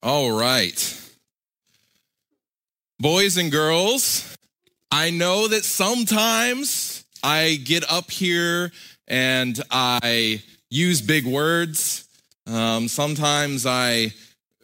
All right. Boys and girls, I know that sometimes I get up here and I use big words. Um, sometimes I,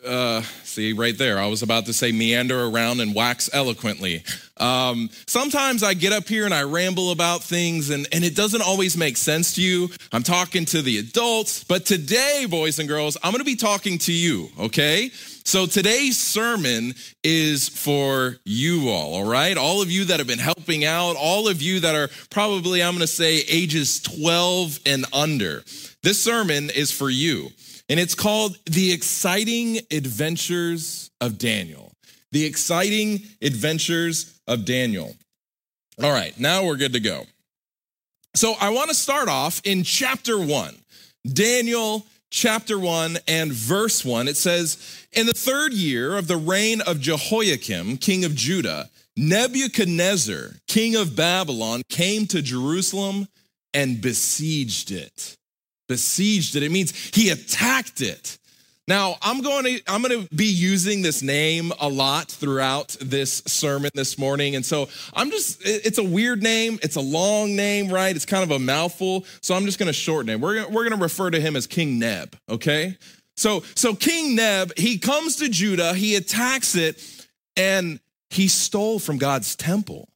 uh, see right there, I was about to say meander around and wax eloquently. Um, sometimes I get up here and I ramble about things and, and it doesn't always make sense to you. I'm talking to the adults, but today, boys and girls, I'm to be talking to you, okay? So today's sermon is for you all, all right? All of you that have been helping out, all of you that are probably, I'm to say, ages 12 and under. This sermon is for you, and it's called The Exciting Adventures of Daniel. The Exciting Adventures of Daniel. All right, now we're good to go. So I want to start off in chapter one. Daniel chapter 1 and verse 1, it says, In the third year of the reign of Jehoiakim, king of Judah, Nebuchadnezzar, king of Babylon, came to Jerusalem and besieged it. Besieged it. It means he attacked it. Now, I'm going to I'm going to be using this name a lot throughout this sermon this morning. And so, I'm just it's a weird name, it's a long name, right? It's kind of a mouthful, so I'm just going to shorten it. We're we're going to refer to him as King Neb, okay? So so King Neb, he comes to Judah, he attacks it and he stole from God's temple.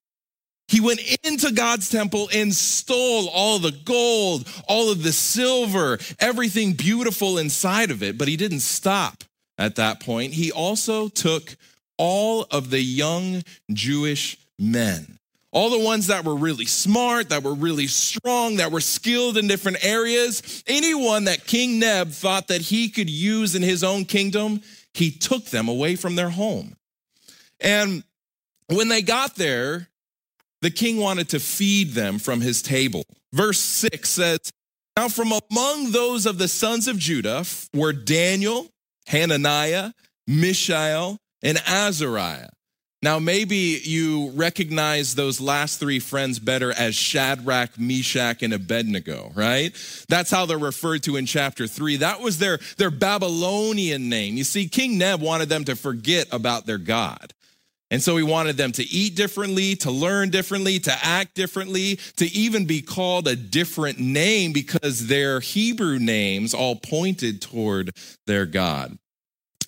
He went into God's temple and stole all the gold, all of the silver, everything beautiful inside of it. But he didn't stop at that point. He also took all of the young Jewish men, all the ones that were really smart, that were really strong, that were skilled in different areas. Anyone that King Neb thought that he could use in his own kingdom, he took them away from their home. And when they got there, the king wanted to feed them from his table. Verse 6 says, Now from among those of the sons of Judah were Daniel, Hananiah, Mishael, and Azariah. Now, maybe you recognize those last three friends better as Shadrach, Meshach, and Abednego, right? That's how they're referred to in chapter three. That was their, their Babylonian name. You see, King Neb wanted them to forget about their God. And so he wanted them to eat differently, to learn differently, to act differently, to even be called a different name because their Hebrew names all pointed toward their God.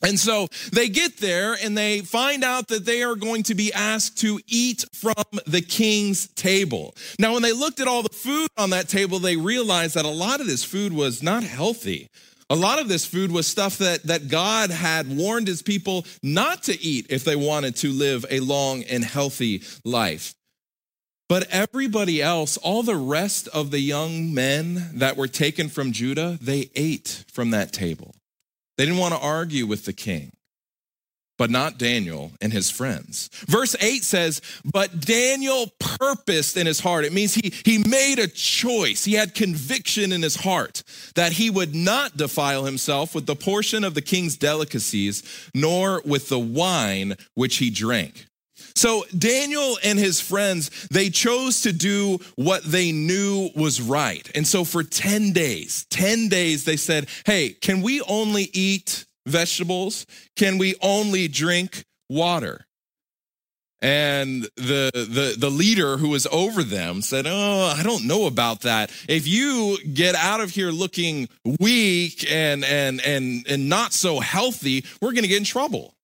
And so they get there and they find out that they are going to be asked to eat from the king's table. Now, when they looked at all the food on that table, they realized that a lot of this food was not healthy. A lot of this food was stuff that, that God had warned his people not to eat if they wanted to live a long and healthy life. But everybody else, all the rest of the young men that were taken from Judah, they ate from that table. They didn't want to argue with the king but not Daniel and his friends. Verse 8 says, But Daniel purposed in his heart. It means he, he made a choice. He had conviction in his heart that he would not defile himself with the portion of the king's delicacies, nor with the wine which he drank. So Daniel and his friends, they chose to do what they knew was right. And so for 10 days, 10 days, they said, Hey, can we only eat vegetables? Can we only drink water? And the, the, the leader who was over them said, Oh, I don't know about that. If you get out of here looking weak and, and, and, and not so healthy, we're going to get in trouble.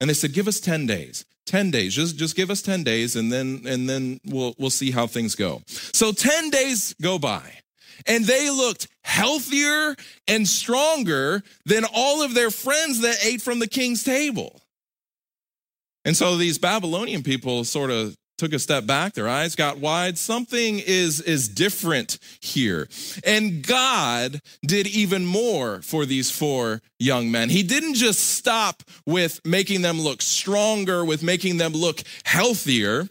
And they said, Give us 10 days. 10 days just just give us 10 days and then and then we'll we'll see how things go so 10 days go by and they looked healthier and stronger than all of their friends that ate from the king's table. And so these Babylonian people sort of took a step back. Their eyes got wide. Something is is different here. And god did even more for these four young men. He didn't just stop with making them look stronger with making them look healthier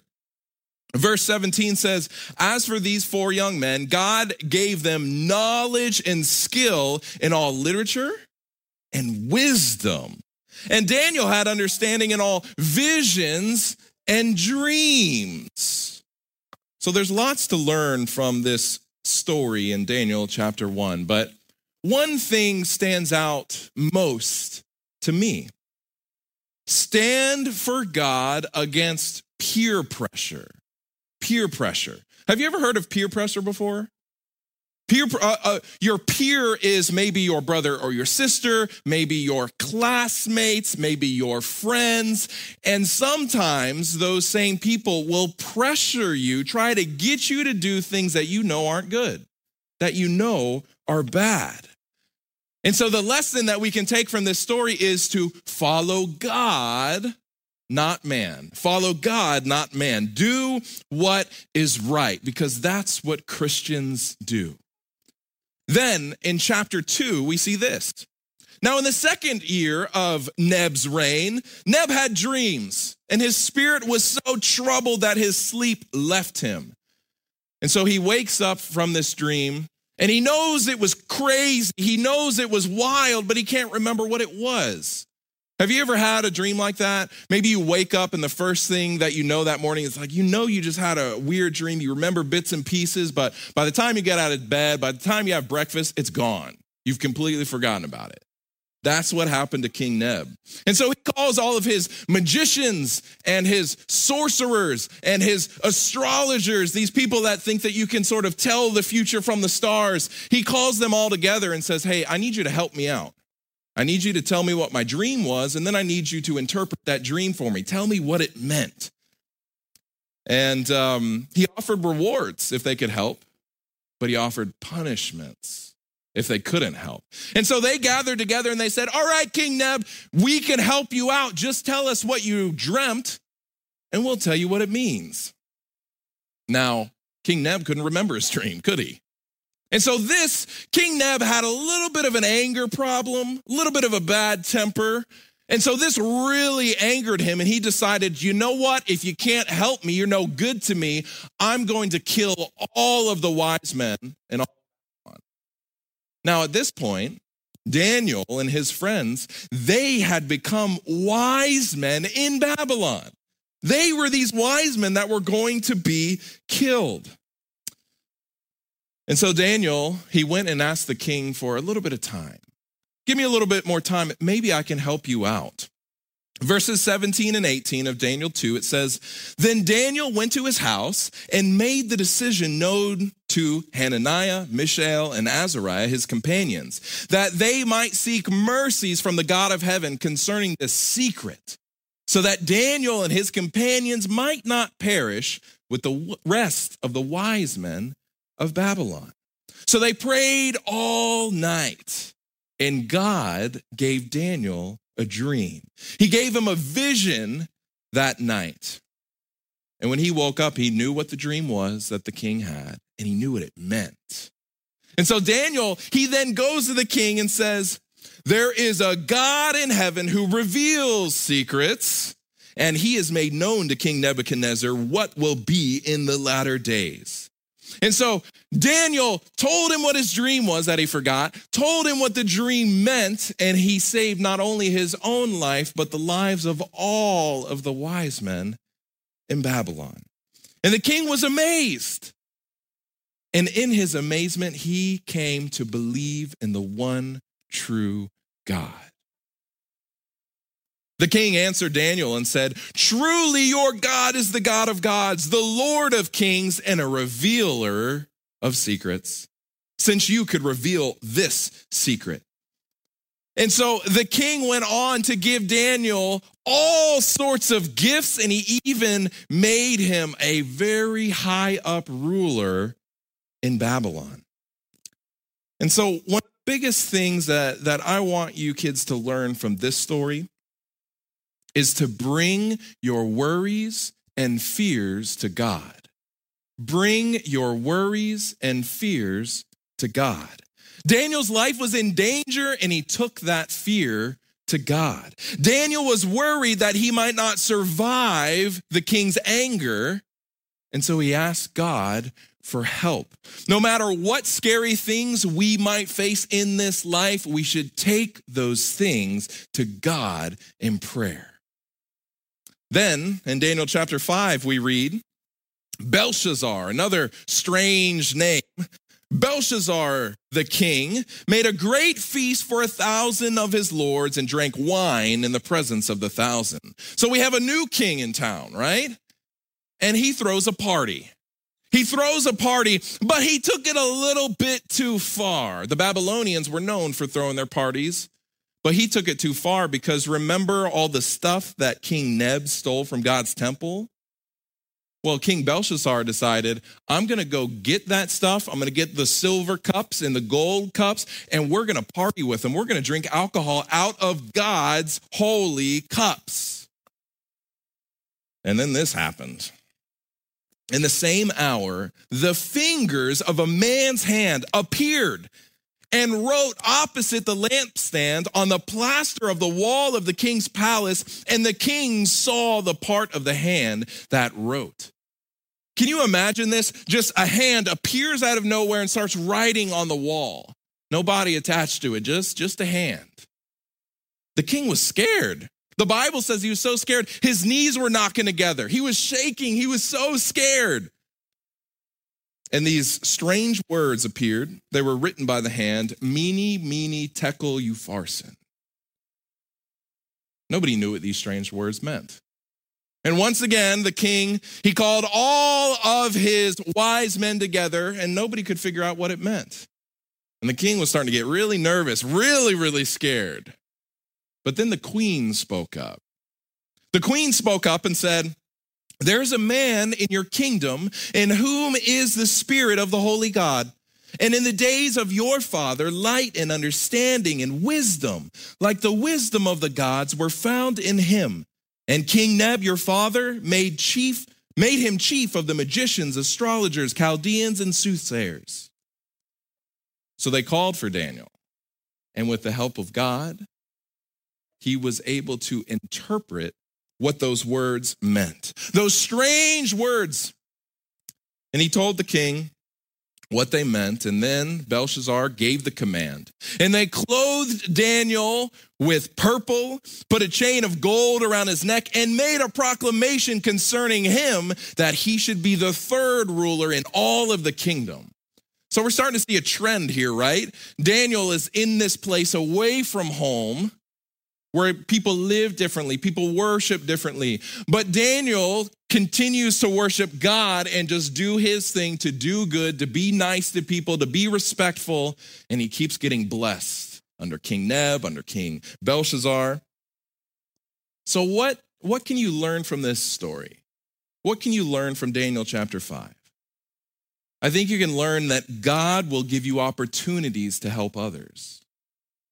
Verse 17 says, As for these four young men, God gave them knowledge and skill in all literature and wisdom. And Daniel had understanding in all visions and dreams. So there's lots to learn from this story in Daniel chapter 1. But one thing stands out most to me. Stand for God against peer pressure. Peer pressure. Have you ever heard of peer pressure before? Peer, uh, uh, your peer is maybe your brother or your sister, maybe your classmates, maybe your friends. And sometimes those same people will pressure you, try to get you to do things that you know aren't good, that you know are bad. And so the lesson that we can take from this story is to follow God, not man. Follow God, not man. Do what is right, because that's what Christians do. Then in chapter two, we see this. Now, in the second year of Neb's reign, Neb had dreams, and his spirit was so troubled that his sleep left him. And so he wakes up from this dream, and he knows it was crazy. He knows it was wild, but he can't remember what it was. Have you ever had a dream like that? Maybe you wake up and the first thing that you know that morning is like, you know, you just had a weird dream. You remember bits and pieces, but by the time you get out of bed, by the time you have breakfast, it's gone. You've completely forgotten about it. That's what happened to King Neb. And so he calls all of his magicians and his sorcerers and his astrologers, these people that think that you can sort of tell the future from the stars. He calls them all together and says, Hey, I need you to help me out. I need you to tell me what my dream was, and then I need you to interpret that dream for me. Tell me what it meant. And um, he offered rewards if they could help, but he offered punishments if they couldn't help. And so they gathered together and they said, All right, King Neb, we can help you out. Just tell us what you dreamt, and we'll tell you what it means. Now, King Neb couldn't remember his dream, could he? And so this King Neb had a little bit of an anger problem, a little bit of a bad temper. And so this really angered him, and he decided, you know what? If you can't help me, you're no good to me. I'm going to kill all of the wise men and all. Now, at this point, Daniel and his friends, they had become wise men in Babylon. They were these wise men that were going to be killed. And so Daniel, he went and asked the king for a little bit of time. Give me a little bit more time. Maybe I can help you out. Verses 17 and 18 of Daniel 2, it says, Then Daniel went to his house and made the decision known to Hananiah, Mishael, and Azariah, his companions, that they might seek mercies from the God of heaven concerning the secret, so that Daniel and his companions might not perish with the rest of the wise men of Babylon. So they prayed all night, and God gave Daniel a dream. He gave him a vision that night. And when he woke up, he knew what the dream was that the king had, and he knew what it meant. And so Daniel, he then goes to the king and says, There is a God in heaven who reveals secrets, and he has made known to King Nebuchadnezzar what will be in the latter days. And so Daniel told him what his dream was that he forgot, told him what the dream meant, and he saved not only his own life, but the lives of all of the wise men in Babylon. And the king was amazed. And in his amazement, he came to believe in the one true God. The king answered Daniel and said, Truly, your God is the God of gods, the Lord of kings, and a revealer of secrets, since you could reveal this secret. And so the king went on to give Daniel all sorts of gifts, and he even made him a very high up ruler in Babylon. And so, one of the biggest things that, that I want you kids to learn from this story is to bring your worries and fears to God. Bring your worries and fears to God. Daniel's life was in danger and he took that fear to God. Daniel was worried that he might not survive the king's anger, and so he asked God for help. No matter what scary things we might face in this life, we should take those things to God in prayer. Then in Daniel chapter 5, we read Belshazzar, another strange name. Belshazzar the king made a great feast for a thousand of his lords and drank wine in the presence of the thousand. So we have a new king in town, right? And he throws a party. He throws a party, but he took it a little bit too far. The Babylonians were known for throwing their parties, but he took it too far because remember all the stuff that King Neb stole from God's temple? Well, King Belshazzar decided, I'm going to go get that stuff. I'm going to get the silver cups and the gold cups, and we're going to party with them. We're going to drink alcohol out of God's holy cups. And then this happened. In the same hour, the fingers of a man's hand appeared and wrote opposite the lampstand on the plaster of the wall of the king's palace, and the king saw the part of the hand that wrote. Can you imagine this? Just a hand appears out of nowhere and starts writing on the wall. No body attached to it, just, just a hand. The king was scared. The Bible says he was so scared, his knees were knocking together. He was shaking. He was so scared. And these strange words appeared. They were written by the hand, Mene, Mene, Tekel, Upharsin. Nobody knew what these strange words meant. And once again, the king, he called all of his wise men together, and nobody could figure out what it meant. And the king was starting to get really nervous, really, really scared. But then the queen spoke up. The queen spoke up and said, There's a man in your kingdom in whom is the spirit of the holy God. And in the days of your father, light and understanding and wisdom, like the wisdom of the gods, were found in him. And King Neb, your father, made chief, made him chief of the magicians, astrologers, Chaldeans, and soothsayers. So they called for Daniel. And with the help of God, he was able to interpret what those words meant. Those strange words. And he told the king, what they meant. And then Belshazzar gave the command. And they clothed Daniel with purple, put a chain of gold around his neck, and made a proclamation concerning him that he should be the third ruler in all of the kingdom. So we're starting to see a trend here, right? Daniel is in this place away from home where people live differently, people worship differently. But Daniel continues to worship God and just do his thing to do good, to be nice to people, to be respectful, and he keeps getting blessed under King Neb, under King Belshazzar. So what what can you learn from this story? What can you learn from Daniel chapter 5? I think you can learn that God will give you opportunities to help others.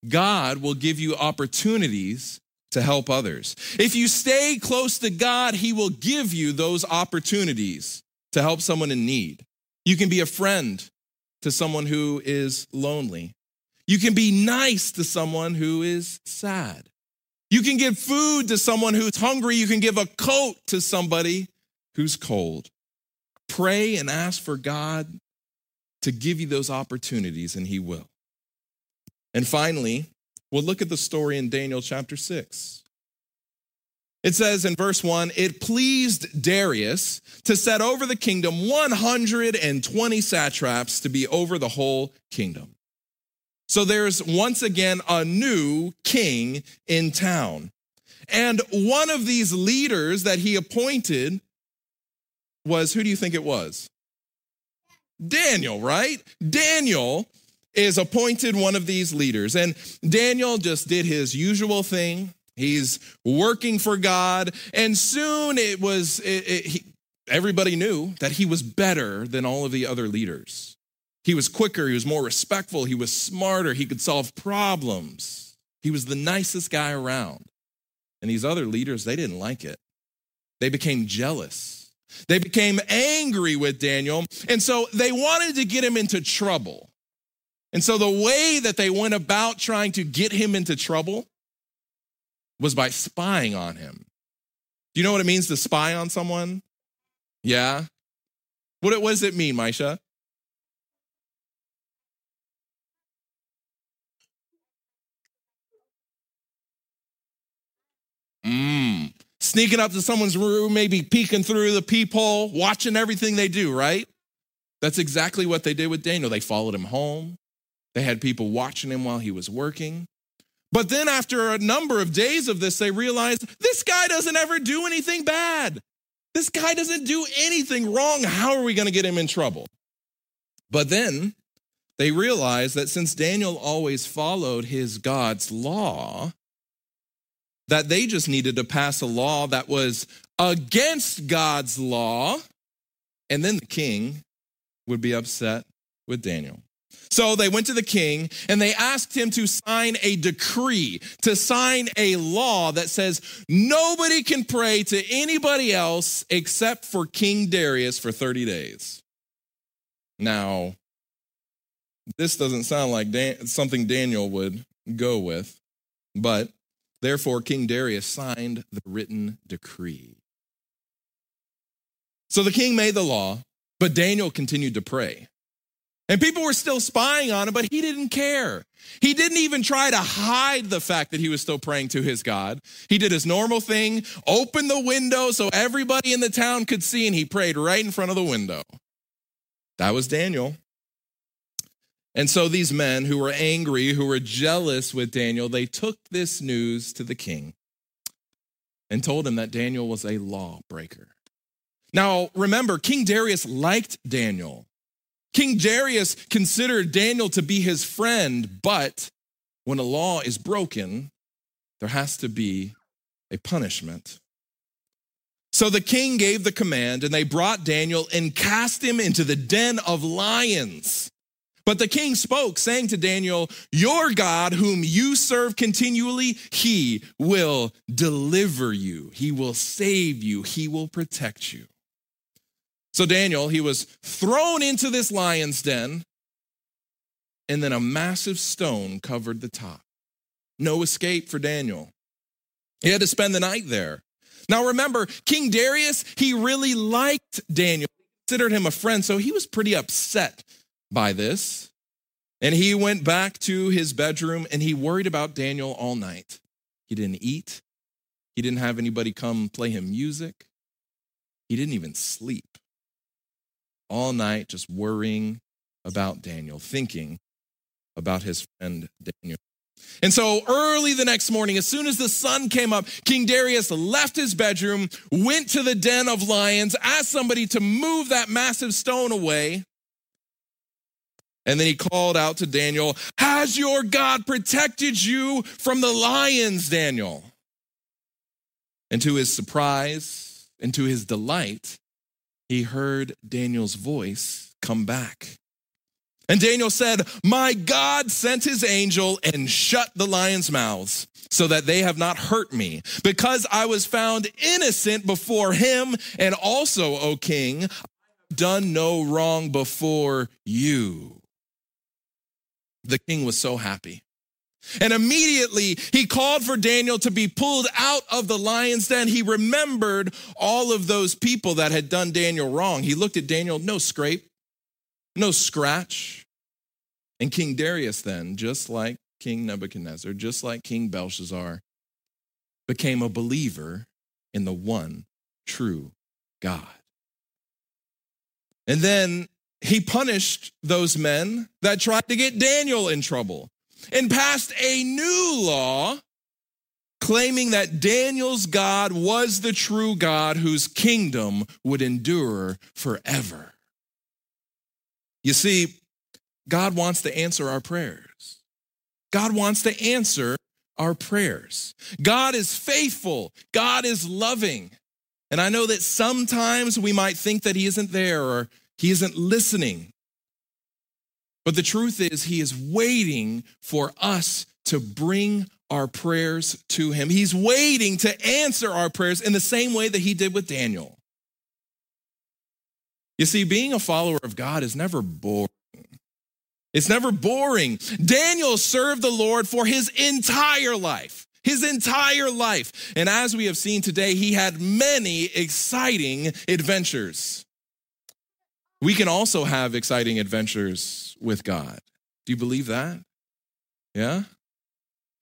God will give you opportunities to help others. If you stay close to God, He will give you those opportunities to help someone in need. You can be a friend to someone who is lonely. You can be nice to someone who is sad. You can give food to someone who's hungry. You can give a coat to somebody who's cold. Pray and ask for God to give you those opportunities, and He will. And finally, we'll look at the story in Daniel chapter 6. It says in verse 1 it pleased Darius to set over the kingdom 120 satraps to be over the whole kingdom. So there's once again a new king in town. And one of these leaders that he appointed was who do you think it was? Daniel, right? Daniel is appointed one of these leaders. And Daniel just did his usual thing. He's working for God. And soon it was, it, it, he, everybody knew that he was better than all of the other leaders. He was quicker, he was more respectful, he was smarter, he could solve problems. He was the nicest guy around. And these other leaders, they didn't like it. They became jealous. They became angry with Daniel. And so they wanted to get him into trouble. And so the way that they went about trying to get him into trouble was by spying on him. Do you know what it means to spy on someone? Yeah. What, what does it mean, Maisha? Mmm. Sneaking up to someone's room, maybe peeking through the peephole, watching everything they do, right? That's exactly what they did with Daniel. They followed him home, they had people watching him while he was working. But then, after a number of days of this, they realized this guy doesn't ever do anything bad. This guy doesn't do anything wrong. How are we going to get him in trouble? But then they realized that since Daniel always followed his God's law, that they just needed to pass a law that was against God's law, and then the king would be upset with Daniel. So they went to the king and they asked him to sign a decree, to sign a law that says nobody can pray to anybody else except for King Darius for 30 days. Now, this doesn't sound like Dan- something Daniel would go with, but therefore King Darius signed the written decree. So the king made the law, but Daniel continued to pray. And people were still spying on him, but he didn't care. He didn't even try to hide the fact that he was still praying to his God. He did his normal thing, opened the window so everybody in the town could see, and he prayed right in front of the window. That was Daniel. And so these men who were angry, who were jealous with Daniel, they took this news to the king and told him that Daniel was a lawbreaker. Now, remember, King Darius liked Daniel. King Darius considered Daniel to be his friend, but when a law is broken, there has to be a punishment. So the king gave the command, and they brought Daniel and cast him into the den of lions. But the king spoke, saying to Daniel, Your God, whom you serve continually, he will deliver you, he will save you, he will protect you. So Daniel, he was thrown into this lion's den, and then a massive stone covered the top. No escape for Daniel. He had to spend the night there. Now remember, King Darius, he really liked Daniel, considered him a friend, so he was pretty upset by this. And he went back to his bedroom and he worried about Daniel all night. He didn't eat, he didn't have anybody come play him music, he didn't even sleep all night just worrying about Daniel, thinking about his friend Daniel. And so early the next morning, as soon as the sun came up, King Darius left his bedroom, went to the den of lions, asked somebody to move that massive stone away. And then he called out to Daniel, Has your God protected you from the lions, Daniel? And to his surprise and to his delight, he heard Daniel's voice come back. And Daniel said, My God sent his angel and shut the lions' mouths so that they have not hurt me, because I was found innocent before him. And also, O king, done no wrong before you. The king was so happy. And immediately he called for Daniel to be pulled out of the lion's den. He remembered all of those people that had done Daniel wrong. He looked at Daniel, no scrape, no scratch. And King Darius, then, just like King Nebuchadnezzar, just like King Belshazzar, became a believer in the one true God. And then he punished those men that tried to get Daniel in trouble and passed a new law claiming that Daniel's God was the true God whose kingdom would endure forever. You see, God wants to answer our prayers. God wants to answer our prayers. God is faithful. God is loving. And I know that sometimes we might think that He isn't there or He isn't listening. But the truth is, He is waiting for us to bring our prayers to Him. He's waiting to answer our prayers in the same way that He did with Daniel. You see, being a follower of God is never boring. It's never boring. Daniel served the Lord for his entire life, his entire life. And as we have seen today, he had many exciting adventures. We can also have exciting adventures with God. Do you believe that? Yeah?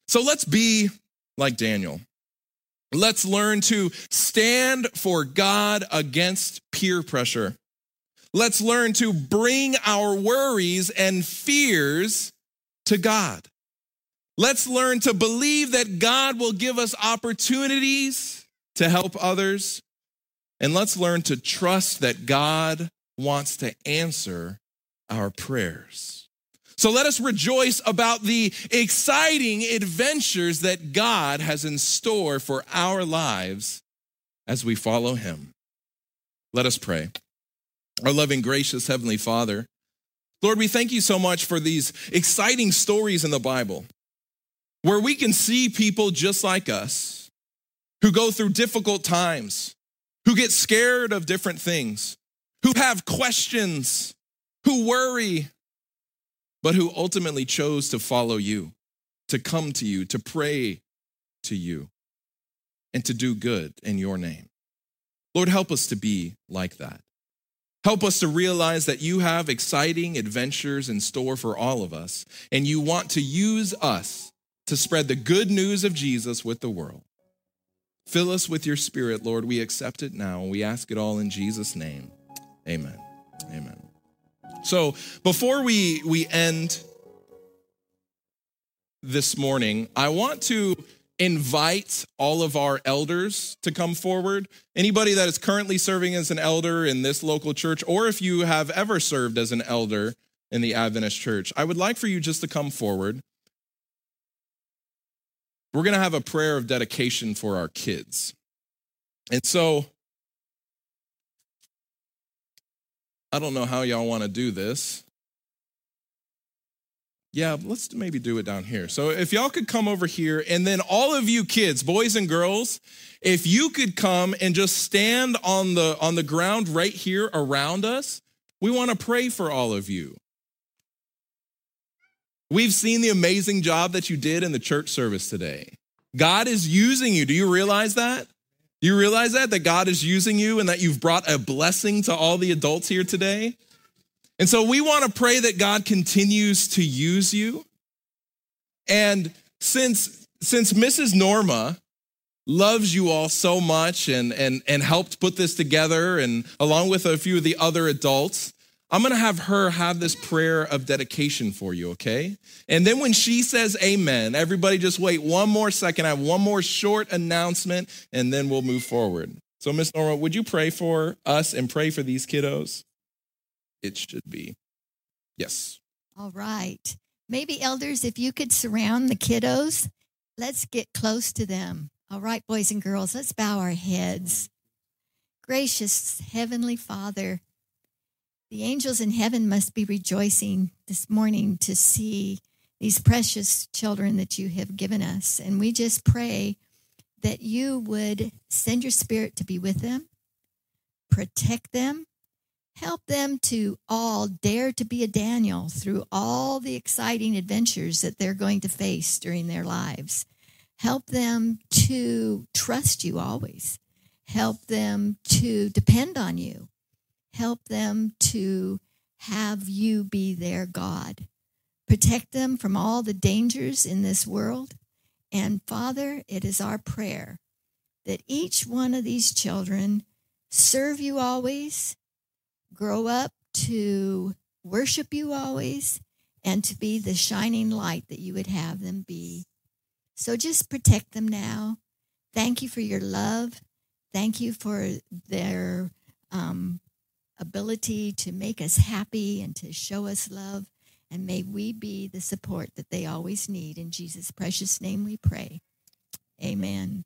So let's be like Daniel. Let's learn to stand for God against peer pressure. Let's learn to bring our worries and fears to God. Let's learn to believe that God will give us opportunities to help others. And let's learn to trust that God wants to answer our prayers. So let us rejoice about the exciting adventures that God has in store for our lives as we follow Him. Let us pray. Our loving, gracious Heavenly Father, Lord, we thank you so much for these exciting stories in the Bible where we can see people just like us who go through difficult times, who get scared of different things, who have questions, who worry, but who ultimately chose to follow you, to come to you, to pray to you, and to do good in your name. Lord, help us to be like that. Help us to realize that you have exciting adventures in store for all of us, and you want to use us to spread the good news of Jesus with the world. Fill us with your spirit, Lord. We accept it now. and We ask it all in Jesus' name. Amen. Amen. So before we, we end this morning, I want to invite all of our elders to come forward. Anybody that is currently serving as an elder in this local church, or if you have ever served as an elder in the Adventist church, I would like for you just to come forward. We're going to have a prayer of dedication for our kids. And so I don't know how y'all want to do this. Yeah, let's maybe do it down here. So if y'all could come over here, and then all of you kids, boys and girls, if you could come and just stand on the on the ground right here around us, we want to pray for all of you. We've seen the amazing job that you did in the church service today. God is using you. Do you realize that? You realize that? That God is using you and that you've brought a blessing to all the adults here today? And so we want to pray that God continues to use you. And since, since Mrs. Norma loves you all so much and, and, and helped put this together, and along with a few of the other adults, I'm to have her have this prayer of dedication for you, okay? And then when she says amen, everybody just wait one more second. I have one more short announcement, and then we'll move forward. So, Miss Norma, would you pray for us and pray for these kiddos? It should be. Yes. All right. Maybe, elders, if you could surround the kiddos, let's get close to them. All right, boys and girls, let's bow our heads. Gracious Heavenly Father, the angels in heaven must be rejoicing this morning to see these precious children that you have given us. And we just pray that you would send your spirit to be with them, protect them, help them to all dare to be a Daniel through all the exciting adventures that they're going to face during their lives. Help them to trust you always. Help them to depend on you Help them to have you be their God. Protect them from all the dangers in this world. And Father, it is our prayer that each one of these children serve you always, grow up to worship you always, and to be the shining light that you would have them be. So just protect them now. Thank you for your love. Thank you for their um, ability to make us happy and to show us love. And may we be the support that they always need. In Jesus' precious name we pray. Amen.